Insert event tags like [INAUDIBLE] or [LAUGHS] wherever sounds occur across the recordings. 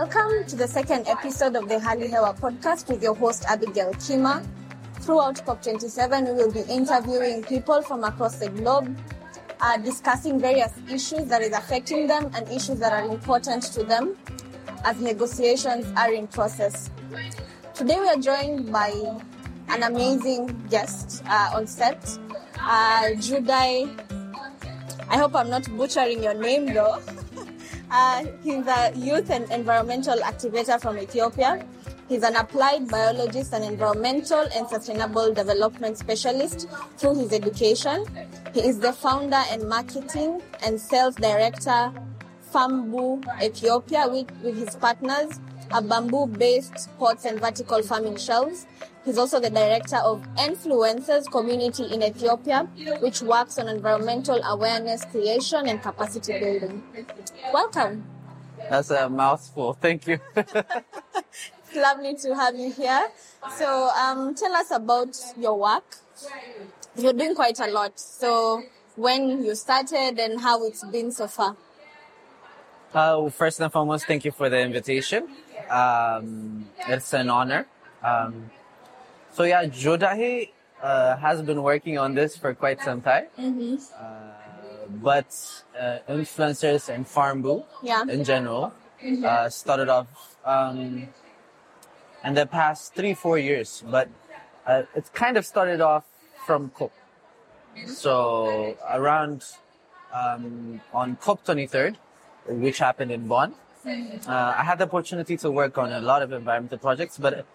Welcome to the second episode of the Hali Hewa podcast with your host Abigael Kima. Throughout COP27, we will be interviewing people from across the globe, uh, discussing various issues that is affecting them and issues that are important to them as negotiations are in process. Today we are joined by an amazing guest uh, on set, uh, Judai. I hope I'm not butchering your name though. Uh, he's a youth and environmental activator from Ethiopia. He's an applied biologist and environmental and sustainable development specialist through his education. He is the founder and marketing and sales director Farmboo Ethiopia with, with his partners, a bamboo-based pots and vertical farming shelves. He's also the director of Enfluencers Community in Ethiopia, which works on environmental awareness creation and capacity building. Welcome. That's a mouthful. Thank you. It's [LAUGHS] lovely to have you here. So, um, tell us about your work. You're doing quite a lot. So, when you started and how it's been so far. Uh, first and foremost, thank you for the invitation. Um, it's an honor. Um, so yeah, Jodahi uh, has been working on this for quite some time. Uh, but uh, Enfluencers and Farmboo Yeah. in general uh, started off um, in the past three, four years. But uh, it kind of started off from COP. So around um, on COP 23rd, which happened in Bonn, uh, I had the opportunity to work on a lot of environmental projects, but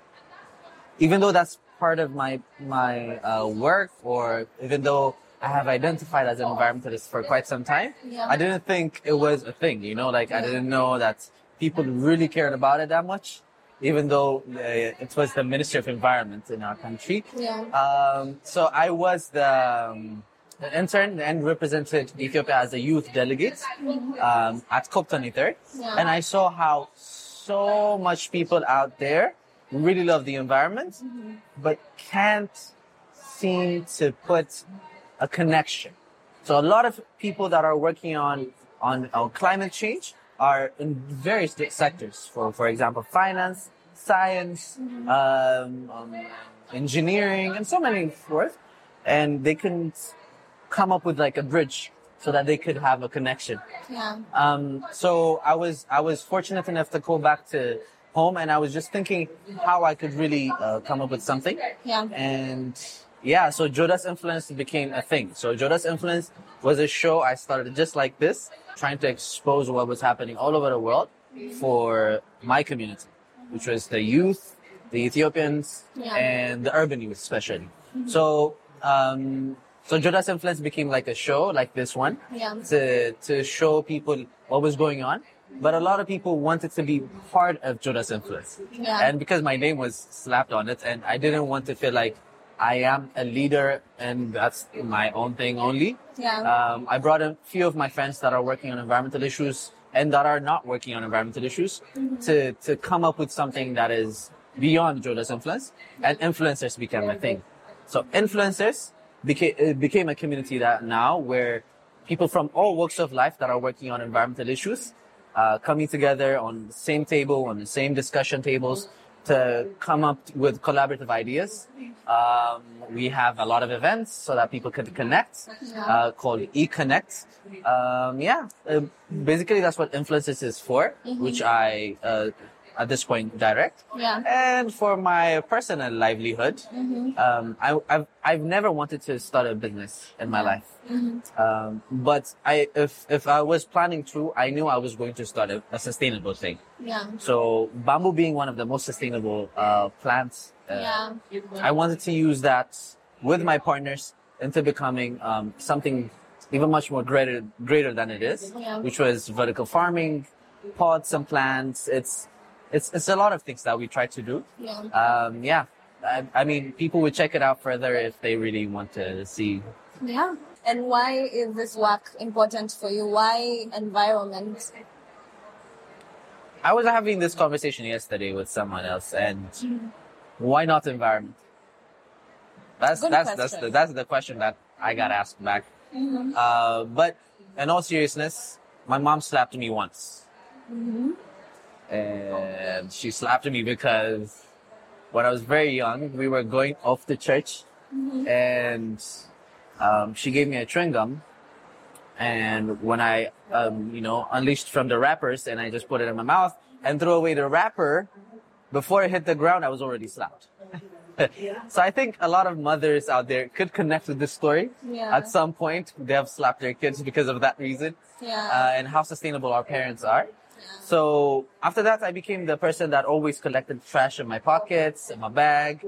even though that's part of my my uh, work, or even though I have identified as an environmentalist for quite some time, I didn't think it was a thing. You know, like I didn't know that people really cared about it that much, even though uh, it was the Ministry of Environment in our country. Yeah. Um, so I was the, um, the intern and represented Ethiopia as a youth delegate um, at COP23. Yeah. And I saw how so much people out there really love the environment, but can't seem to put a connection. So a lot of people that are working on, on, on climate change are in various sectors. For, for example, finance, science, um, um, engineering, and so many forth. And they couldn't come up with like a bridge so that they could have a connection. Yeah. Um, so I was I was fortunate enough to go back to home, and I was just thinking how I could really uh, come up with something. Yeah. And yeah, so Joda's Enfluence became a thing. So Joda's Enfluence was a show I started just like this, trying to expose what was happening all over the world for my community, which was the youth, the Ethiopians, Yeah. and the urban youth especially. So um, so Joda's Enfluence became like a show like this one Yeah. to to show people what was going on. But a lot of people wanted to be part of Joda's Enfluence. Yeah. And because my name was slapped on it and I didn't want to feel like I am a leader and that's my own thing only. Yeah. Um, I brought a few of my friends that are working on environmental issues and that are not working on environmental issues to, to come up with something that is beyond Joda's Enfluence and Enfluencers became a thing. So Enfluencers became, it became a community that now where people from all walks of life that are working on environmental issues uh, coming together on the same table, on the same discussion tables to come up with collaborative ideas. Um, we have a lot of events so that people can connect, uh, called eConnect. Um, yeah, uh, basically that's what Enfluencers is for, which I, uh, at this point direct. Yeah. And for my personal livelihood, um, I, I've, I've never wanted to start a business in my life. Um, but I, if, if I was planning to, I knew I was going to start a, a sustainable thing. Yeah. So bamboo being one of the most sustainable, uh, plants, uh, Yeah. I wanted to use that with my partners into becoming, um, something even much more greater, greater than it is, Yeah. which was vertical farming, pots and plants. It's, it's, it's a lot of things that we try to do. Yeah. Um, yeah. I, I mean, people would check it out further if they really want to see. Yeah. And why is this work important for you? Why environment? I was having this conversation yesterday with someone else, and why not environment? That's Good that's that's the, that's the question that I got asked back. Uh, but in all seriousness, my mom slapped me once. And she slapped me because when I was very young, we were going off to church, and um, she gave me a chewing gum. And when I, um, you know, unleashed from the wrappers and I just put it in my mouth and threw away the wrapper, before it hit the ground, I was already slapped. [LAUGHS] so I think a lot of mothers out there could connect with this story. Yeah. At some point, they have slapped their kids because of that reason Yeah. uh, and how sustainable our parents are. So after that, I became the person that always collected trash in my pockets, in my bag,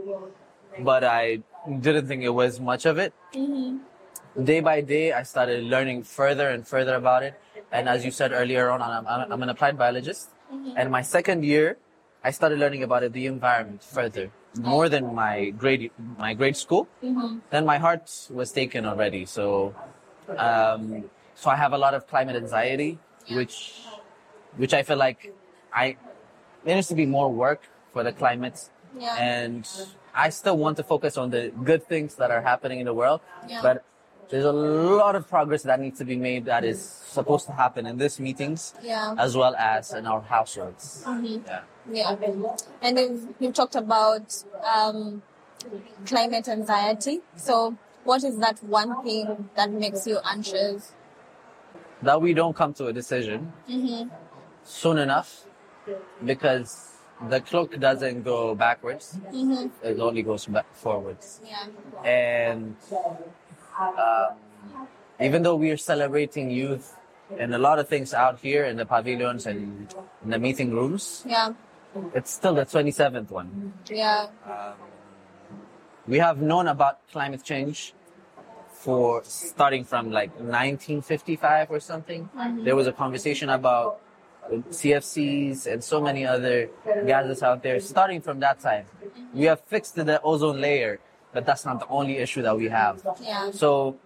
but I didn't think it was much of it. Mm-hmm. Day by day, I started learning further and further about it. And as you said earlier on, I'm, I'm, an applied biologist. Mm-hmm. And my second year, I started learning about it, the environment further, more than my grade, my grade school. Mm-hmm. Then my heart was taken already. So, um, so I have a lot of climate anxiety, which, which I feel like I, there needs to be more work for the climate. Yeah. And I still want to focus on the good things that are happening in the world. Yeah. But there's a lot of progress that needs to be made that is supposed to happen in these meetings Yeah. as well as in our households. Yeah. Yeah. And then you talked about um, climate anxiety. So, what is that one thing that makes you anxious? That we don't come to a decision soon enough because the clock doesn't go backwards, mm-hmm. it only goes back forwards. Yeah. And um, even though we are celebrating youth and a lot of things out here in the pavilions and in the meeting rooms, Yeah. it's still the 27th one. Yeah. Um, we have known about climate change for starting from like 1955 or something. Mm-hmm. There was a conversation about CFCs and so many other gases out there starting from that time. We have fixed the ozone layer, but that's not the only issue that we have. Yeah. So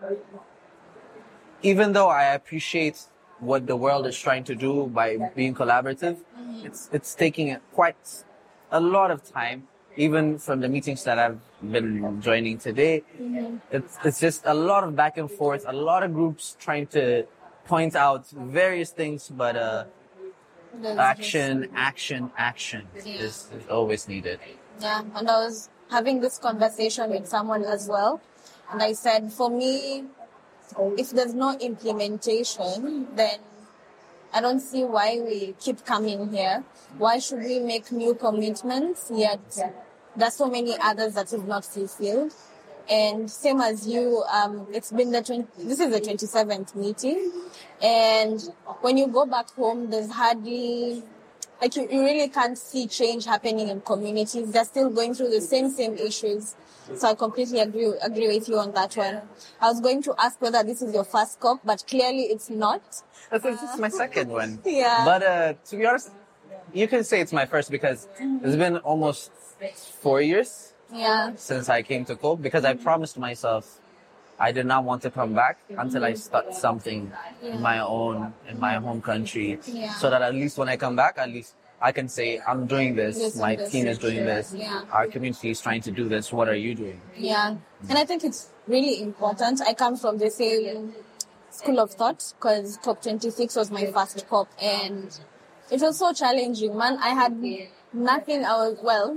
even though I appreciate what the world is trying to do by being collaborative, it's it's taking quite a lot of time. Even from the meetings that I've been joining today, it's it's just a lot of back and forth, a lot of groups trying to point out various things, but uh, Action, action, action is, is always needed. Yeah, and I was having this conversation with someone as well, and I said, for me, if there's no implementation, then I don't see why we keep coming here. Why should we make new commitments yet there's so many others that is not fulfilled? And same as you, um, it's been the 20, this is the 27th meeting, and when you go back home, there's hardly like you, you really can't see change happening in communities. They're still going through the same same issues. So I completely agree agree with you on that one. I was going to ask whether this is your first COP, but clearly it's not. This is, this is my second one. [LAUGHS] Yeah. But uh, to be honest, you can say it's my first because it's been almost four years Yeah. since I came to COP because I mm-hmm. promised myself I did not want to come back until I mm-hmm. start something in my own, in my home country. Yeah. So that at least when I come back, at least I can say, I'm doing this, This my this. team is doing this, Yeah. our community is trying to do this, what are you doing? Yeah. And I think it's really important. I come from the same school of thought because COP26 was my first COP and it was so challenging, man. I had nothing. I was, well,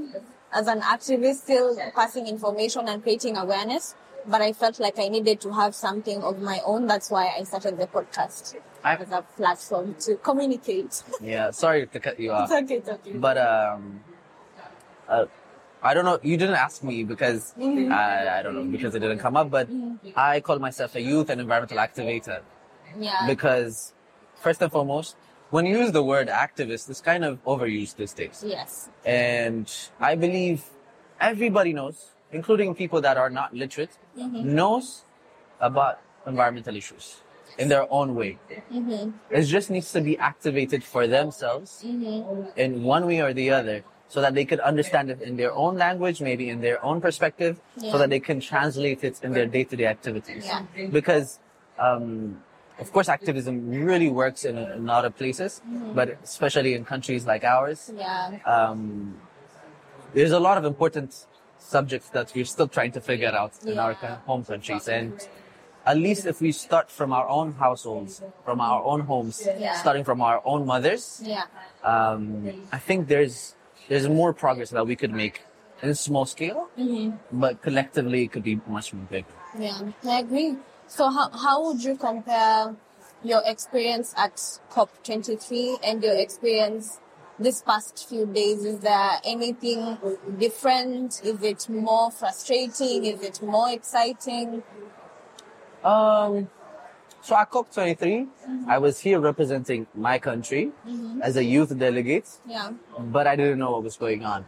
as an activist, still passing information and creating awareness, but I felt like I needed to have something of my own. That's why I started the podcast I- as a platform to communicate. [LAUGHS] Yeah, sorry to cut you off. it's okay, it's okay. But um, uh, I don't know. You didn't ask me because I, I don't know because it didn't come up. But I call myself a youth and environmental activator yeah. because first and foremost, when you use the word activist, it's kind of overused these days. yes. And I believe everybody knows, including people that are not literate, mm-hmm. knows about environmental issues in their own way. Mm-hmm. It just needs to be activated for themselves mm-hmm. in one way or the other so that they could understand it in their own language, maybe in their own perspective, Yeah. so that they can translate it in their day-to-day activities. Yeah. Because, um, of course, activism really works in, in a lot of places, but especially in countries like ours, Yeah. um, there's a lot of important subjects that we're still trying to figure out in our home countries. And at least if we start from our own households, from our own homes, Yeah. starting from our own mothers, Yeah. um, I think there's there's more progress that we could make in a small scale, but collectively it could be much more big. Yeah, I agree. So how, how would you compare your experience at COP23 and your experience this past few days? Is there anything different? Is it more frustrating? Is it more exciting? Um, so at COP23, I was here representing my country as a youth delegate, Yeah. but I didn't know what was going on.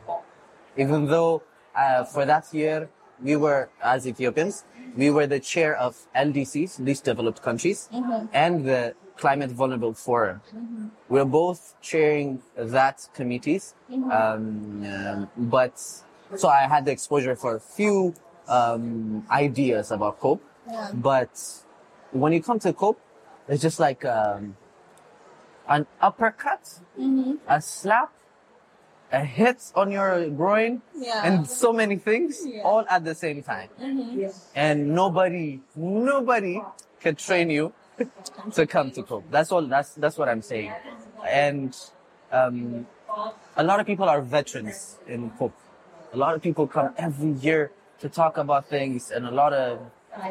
Even though uh, for that year, we were, as Ethiopians, we were the chair of LDCs, least developed countries, and the Climate Vulnerable Forum. We're both chairing that committees, um, um, but so I had the exposure for a few um, ideas about COP, Yeah. but when you come to COP, it's just like um, an uppercut, a slap, a hit on your groin, Yeah. and so many things Yeah. all at the same time. And nobody, nobody can train you to come to COP. That's all. That's that's what I'm saying. And um, a lot of people are veterans in COP. A lot of people come every year to talk about things and a lot of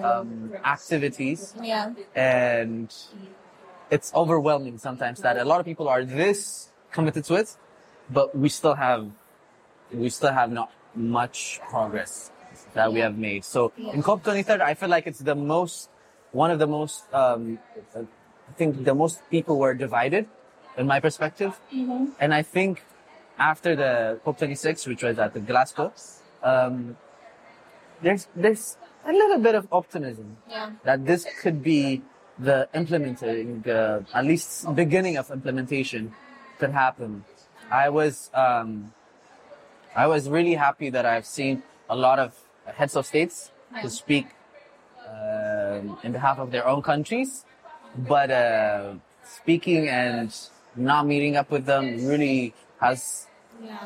um, activities Yeah. and it's overwhelming sometimes that a lot of people are this committed to it, but we still have we still have not much progress that we have made. So in COP23, I feel like it's the most one of the most um, I think the most people were divided in my perspective, and I think after the COP26, which was at the Glasgow, um, there's there's a little bit of optimism Yeah. that this could be the implementing, uh, at least beginning of implementation could happen. I was, um, I was really happy that I've seen a lot of heads of states to speak um in behalf of their own countries, but uh, speaking and not meeting up with them really has Yeah.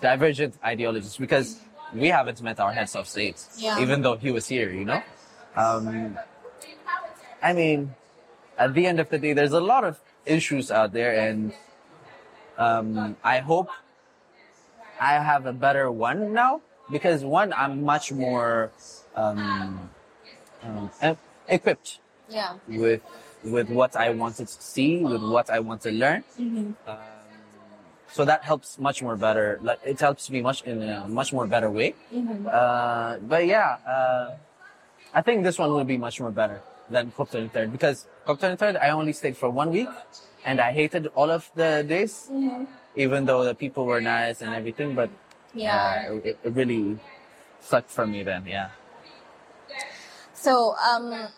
divergent ideologies because we haven't met our heads of states, Yeah. even though he was here, you know? Um, I mean, at the end of the day, there's a lot of issues out there, and um, I hope I have a better one now because one, I'm much more um, um, equipped Yeah. with with what I wanted to see, with what I want to learn. Um, so that helps much more better. Like it helps me much in a much more better way. Uh, but yeah, uh, I think this one will be much more better than COP 23rd because COP 23rd I only stayed for one week and I hated all of the days, even though the people were nice and everything. But Yeah. uh, it, it really sucked for me then. Yeah. So, um,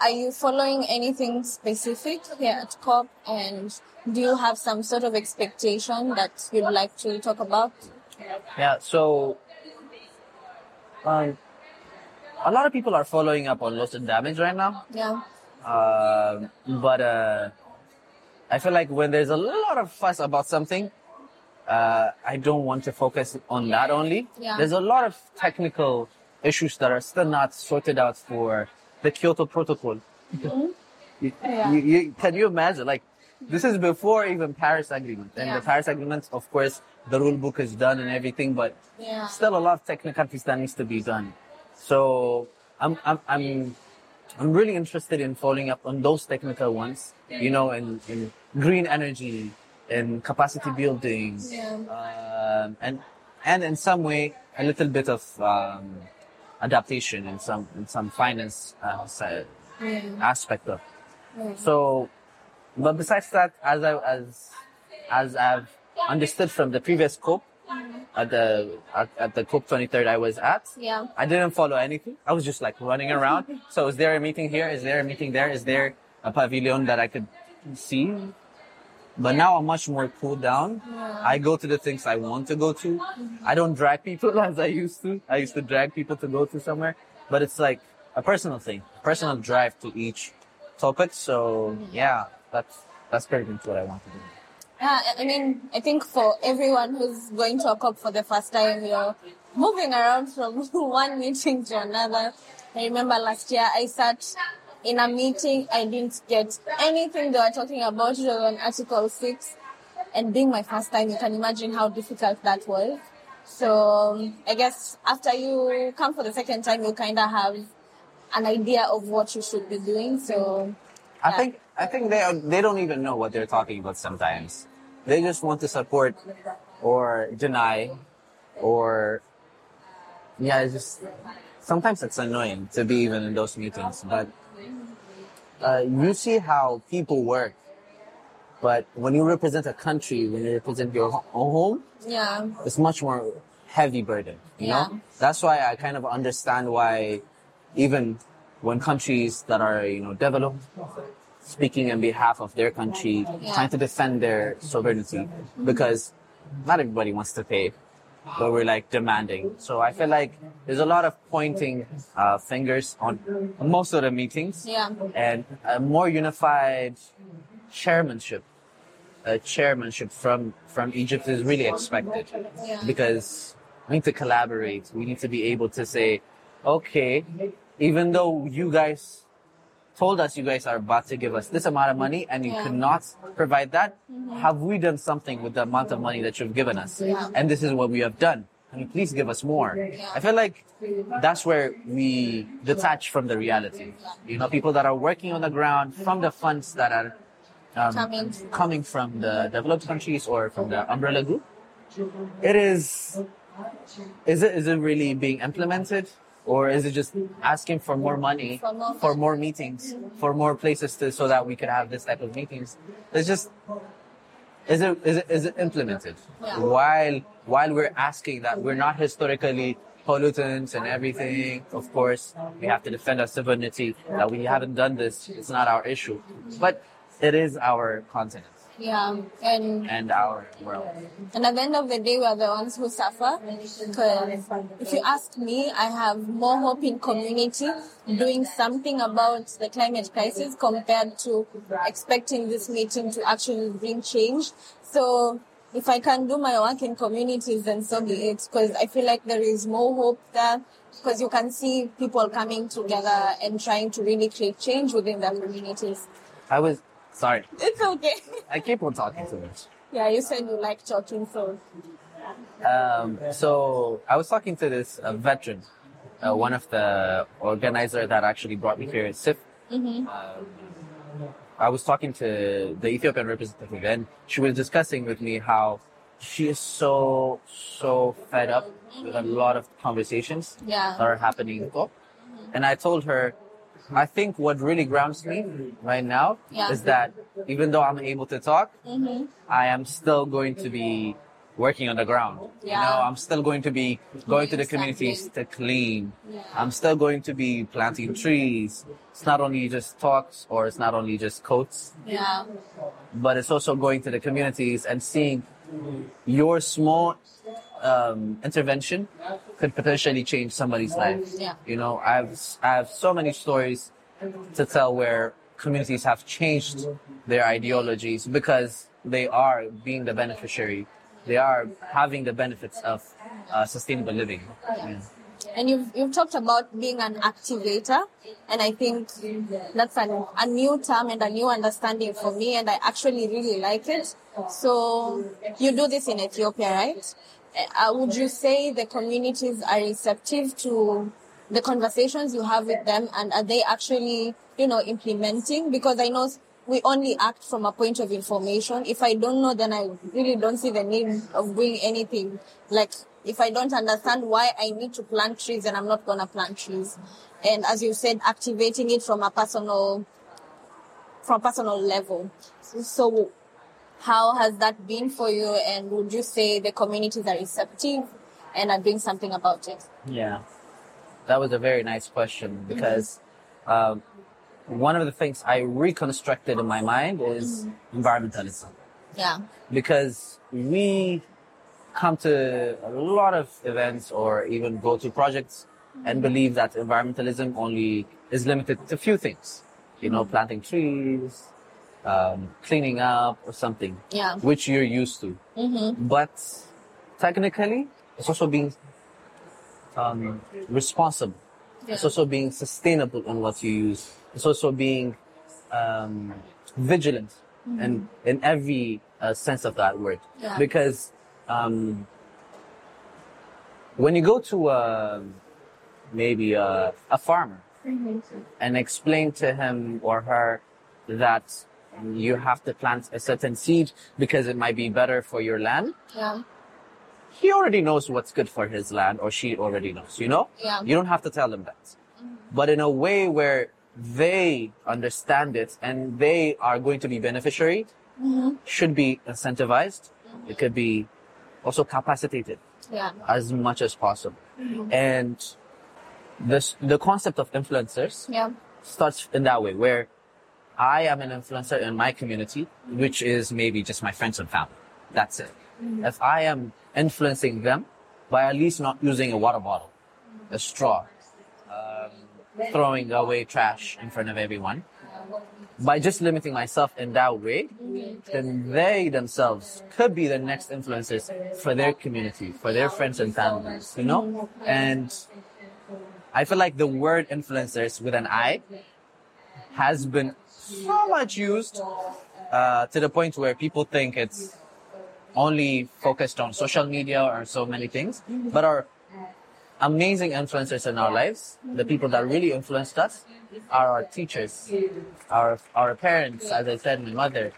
are you following anything specific here at COP? And do you have some sort of expectation that you'd like to talk about? Yeah, so um, a lot of people are following up on loss and damage right now. Yeah. Um but uh, I feel like when there's a lot of fuss about something, uh, I don't want to focus on that only. Yeah. There's a lot of technical issues that are still not sorted out for the Kyoto Protocol. You- Yeah. you, you, can you imagine? Like, this is before even Paris Agreement. And Yeah. the Paris Agreement, of course, the rule book is done and everything, but Yeah. still a lot of technicalities that needs to be done. So I'm I'm I'm I'm really interested in following up on those technical ones, you know, in, in green energy, and capacity building, Yeah. um, and and in some way a little bit of um, adaptation in some in some finance uh, side, Yeah. aspect of. So, but besides that, as I as as I've understood from the previous COP at the at, at the COP 23rd I was at, Yeah. I didn't follow anything. I was just like running around. [LAUGHS] So is there a meeting here? Is there a meeting there? Is there a pavilion that I could see? But now I'm much more cooled down. I go to the things I want to go to. I don't drag people [LAUGHS] as I used to. I used to drag people to go to somewhere, but it's like a personal thing, personal drive to each topic. So yeah, that's that's pretty much what I want to do. Yeah, I mean, I think for everyone who's going to a COP for the first time, you're moving around from [LAUGHS] one meeting to another. I remember last year I sat in a meeting, I didn't get anything they were talking about. It was on Article 6. And being my first time, you can imagine how difficult that was. So um, I guess after you come for the second time, you kind of have an idea of what you should be doing. So I Yeah. think I think they they don't even know what they're talking about sometimes. They just want to support or deny or yeah, it's just sometimes it's annoying to be even in those meetings. But uh, you see how people work. But when you represent a country, when you represent your ho- home, yeah, it's much more heavy burden. You Yeah. know, that's why I kind of understand why even when countries that are you know developed, speaking on behalf of their country, Yeah. trying to defend their sovereignty, because not everybody wants to pay, but we're like demanding. So I feel like there's a lot of pointing uh, fingers on most of the meetings yeah, and a more unified chairmanship uh, chairmanship from from Egypt is really expected Yeah. because we need to collaborate we need to be able to say okay even though you guys told us you guys are about to give us this amount of money and you Yeah. could not provide that have we done something with the amount of money that you've given us? Yeah. and this is what we have done. Can you please give us more? I feel like that's where we detach from the reality. You know people that are working on the ground from the funds that are um, Coming. coming from the developed countries or from the umbrella group. It is is it is it really being implemented or is it just asking for more money For more- for more meetings for more places to so that we could have this type of meetings? It's just is it is it is it implemented? Yeah. while while we're asking that we're not historically pollutants and everything of course we have to defend our sovereignty that we haven't done this. It's not our issue. But it is our continent yeah. And and our world And at the end of the day, we are the ones who suffer. Because if you ask me, I have more hope in community doing something about the climate crisis compared to expecting this meeting to actually bring change. So if I can do my work in communities, then so be it. Because I feel like there is more hope there. Because you can see people coming together and trying to really create change within their communities. i was sorry It's okay. i keep on talking too much yeah, you said you like talking, so Um, so I was talking to this uh, veteran, uh, one of the organizer that actually brought me here, at SIF. Um, I was talking to the Ethiopian representative, and she was discussing with me how she is so so fed up with a lot of conversations Yeah. that are happening. And I told her, I think what really grounds me right now Yeah. is that even though I'm able to talk, Mm-hmm. I am still going to be working on the ground. You know, I'm still going to be going to the communities to clean. Yeah. I'm still going to be planting trees. It's not only just talks or it's not only just quotes, yeah. but it's also going to the communities and seeing your small um, intervention could potentially change somebody's life. Yeah. You know, I've I have so many stories to tell where communities have changed their ideologies because they are being the beneficiary. They are having the benefits of uh, sustainable living. Yeah. And you've, you've talked about being an activator, and I think that's an, a new term and a new understanding for me, and I actually really like it. So you do this in Ethiopia, right? Uh, would you say the communities are receptive to the conversations you have with them, and are they actually, you know, implementing? Because I know we only act from a point of information. If I don't know, then I really don't see the need of doing anything. Like, if I don't understand why I need to plant trees, then I'm not gonna plant trees. And as you said, activating it from a personal, from a personal level. So, how has that been for you? And would you say the communities are receptive and are doing something about it? Yeah, that was a very nice question because um, one of the things I reconstructed in my mind is environmentalism Yeah. because we come to a lot of events or even go to projects and believe that environmentalism only is limited to a few things, you know, planting trees, um, cleaning up or something, Yeah. which you're used to. Mm-hmm. But technically, it's also being um, responsible. It's also being sustainable in what you use. it's also being um, vigilant and in every uh, sense of that word. Yeah. Because um, when you go to uh, maybe a, a farmer and explain to him or her that you have to plant a certain seed because it might be better for your land, Yeah. he already knows what's good for his land or she already knows, you know? Yeah. You don't have to tell them that. Mm-hmm. But in a way where they understand it and they are going to be beneficiary, mm-hmm. should be incentivized. It could be also capacitated Yeah. as much as possible. Mm-hmm. And this, the concept of Enfluencers Yeah. starts in that way where I am an influencer in my community, which is maybe just my friends and family. That's it. If I am influencing them by at least not using a water bottle, a straw, um, throwing away trash in front of everyone, by just limiting myself in that way, then they themselves could be the next influencers for their community, for their friends and families, you know? And I feel like the word influencers with an I has been so much used uh, to the point where people think it's only focused on social media or so many things, but our amazing influencers in our lives, the people that really influenced us, are our teachers, our our parents, as I said, my mother.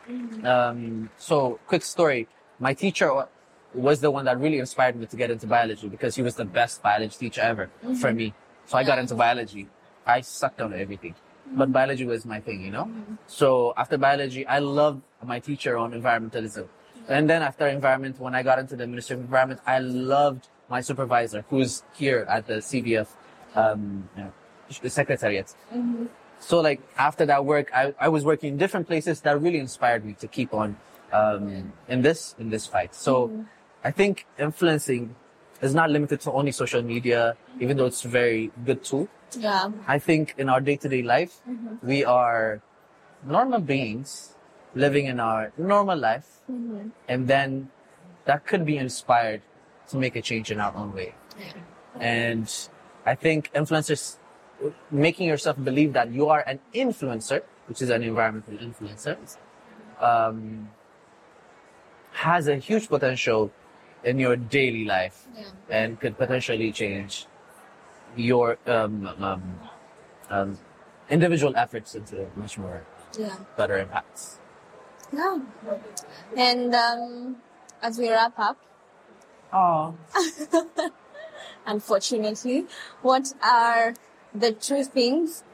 Um, so, quick story: my teacher was the one that really inspired me to get into biology because he was the best biology teacher ever for me. So I got into biology. I sucked on everything, but biology was my thing, you know. So after biology, I loved my teacher on environmentalism, and then after environment, when I got into the Ministry of Environment, I loved my supervisor, who's here at the CVF, um, you know, the secretariat. So like after that work, I, I was working in different places that really inspired me to keep on um, in this in this fight. So I think influencing is not limited to only social media, even though it's a very good tool. Yeah. I think in our day to day life, we are normal beings living in our normal life, and then that could be inspired to make a change in our own way. And I think influencers, making yourself believe that you are an influencer, which is an environmental influencer, um, has a huge potential in your daily life Yeah. and could potentially change your um, um, um, individual efforts into much more Yeah. better impacts. Yeah. And um, as we wrap up, Oh, [LAUGHS] unfortunately, what are the two things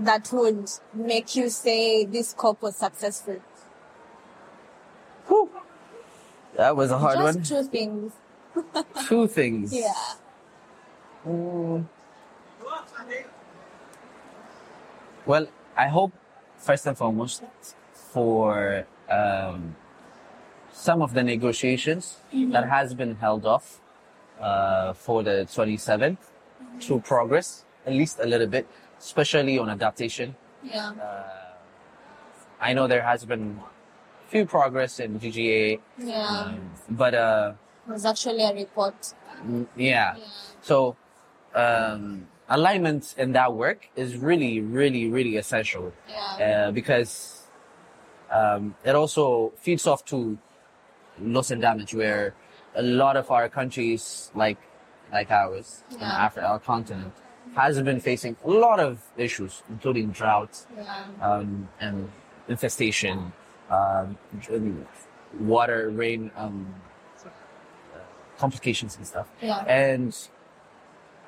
that would make you say this COP was successful? that was a hard Just one. true things. Two things. [LAUGHS] Yeah. Mm. Well, I hope first and foremost for um, some of the negotiations that has been held off uh, for the 27th to progress at least a little bit, especially on adaptation. Yeah. I know there has been few progress in GGA, Yeah. um, but uh, There's actually a report. mm, yeah. Yeah. So, um, alignment in that work is really, really, really essential Yeah. uh, because um, it also feeds off to loss and damage, where a lot of our countries, like like ours, in Yeah. Africa, our continent, has been facing a lot of issues, including drought Yeah. um, and infestation, um, water, rain, um, complications and stuff. Yeah. And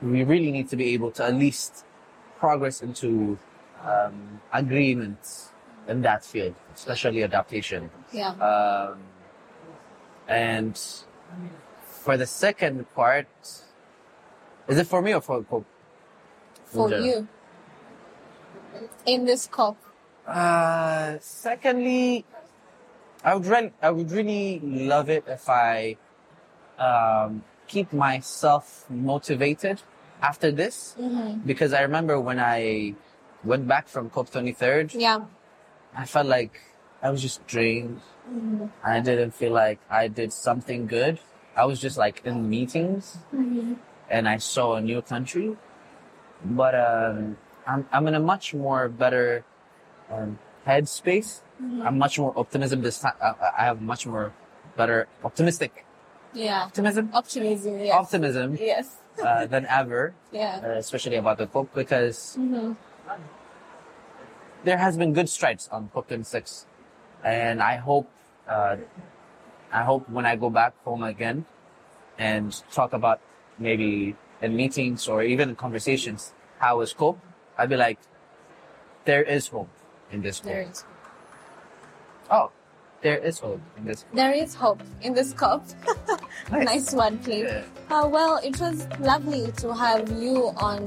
we really need to be able to at least progress into um, agreements in that field, especially adaptation. Yeah. Um, and for the second part, is it for me or for, for For general? you. In this COP. Uh, secondly, I would really, I would really love it if I um, keep myself motivated after this, Mm-hmm. because I remember when I went back from COP 23rd, Yeah. I felt like I was just drained. Mm-hmm. I didn't feel like I did something good. I was just like in meetings, Mm-hmm. and I saw a new country. But um, I'm, I'm in a much more better um, headspace. I'm much more optimism this time. I, I have much more better optimistic Yeah. optimism, Optimism. Yes. optimism Yes. Uh, than ever, Yeah. uh, especially about the COP because Mhm. there has been good strides on COP26, and I hope, uh, I hope when I go back home again and talk about maybe in meetings or even in conversations how was COP, I'd be like, there is hope in this COP. There is. Oh, there is hope in this. Cup. There is hope in this cup. [LAUGHS] Nice. nice one, please. Yeah. Uh, well, it was lovely to have you on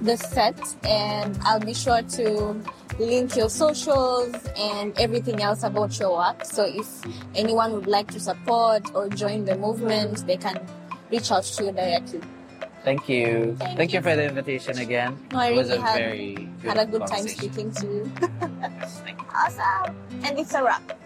the set, and I'll be sure to link your socials and everything else about your work. So if anyone would like to support or join the movement, they can reach out to you directly. Thank you. Thank Thank, you for the invitation again. No, I it was really a had- very good Had a good time speaking to you. [LAUGHS] You. awesome. And it's a wrap.